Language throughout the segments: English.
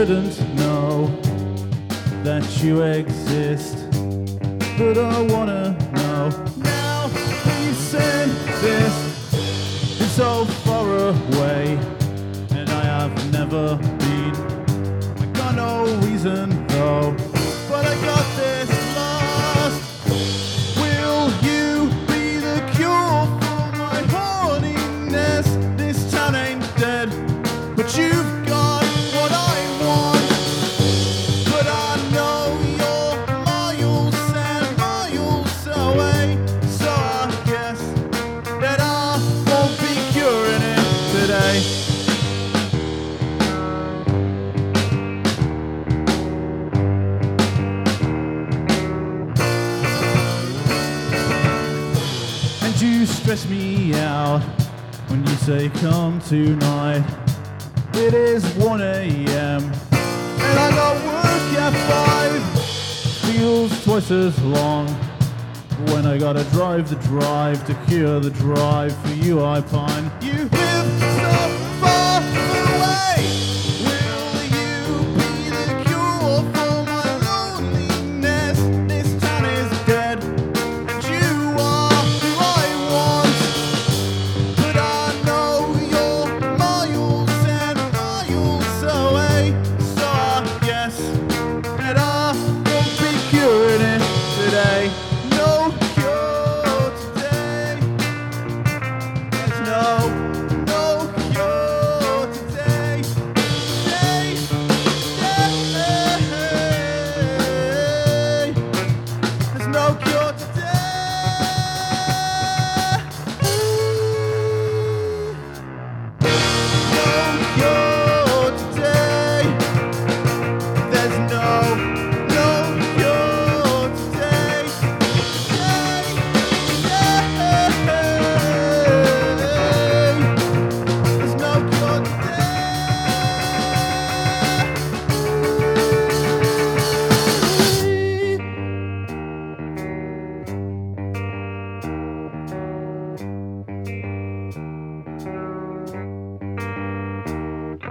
shouldn't know that you exist. But I wanna know now you send this. It's so far away, and I have never been. I got no reason you stress me out when you say come tonight. It is 1 a.m. and I got work at 5. Feels twice as long when I gotta drive the drive to cure the drive for you I pine. You so it all.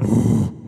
Ooh.